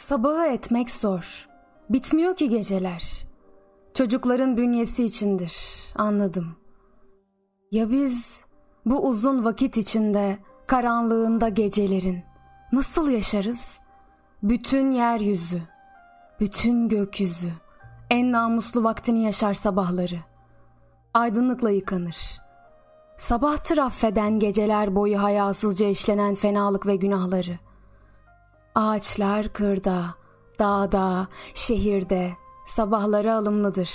Sabahı etmek zor. Bitmiyor ki geceler. Çocukların bünyesi içindir. Anladım. Ya biz bu uzun vakit içinde karanlığında gecelerin nasıl yaşarız? Bütün yeryüzü, bütün gökyüzü en namuslu vaktini yaşar sabahları. Aydınlıkla yıkanır. Sabahtır affeden geceler boyu hayasızca işlenen fenalık ve günahları. Ağaçlar kırda, dağda, şehirde sabahları alımlıdır.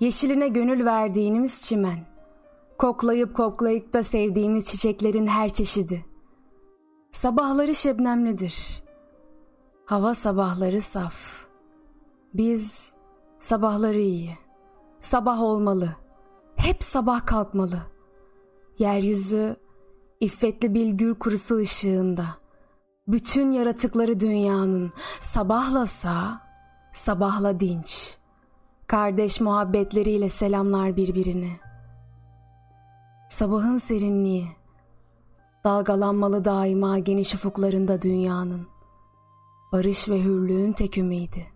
Yeşiline gönül verdiğimiz çimen. Koklayıp koklayıp da sevdiğimiz çiçeklerin her çeşidi. Sabahları şebnemlidir. Hava sabahları saf. Biz sabahları iyi. Sabah olmalı. Hep sabah kalkmalı. Yeryüzü iffetli bir gül kurusu ışığında. Bütün yaratıkları dünyanın sabahlasa sabahla dinç. Kardeş muhabbetleriyle selamlar birbirini. Sabahın serinliği dalgalanmalı daima geniş ufuklarında dünyanın. Barış ve hürlüğün tek ümidi.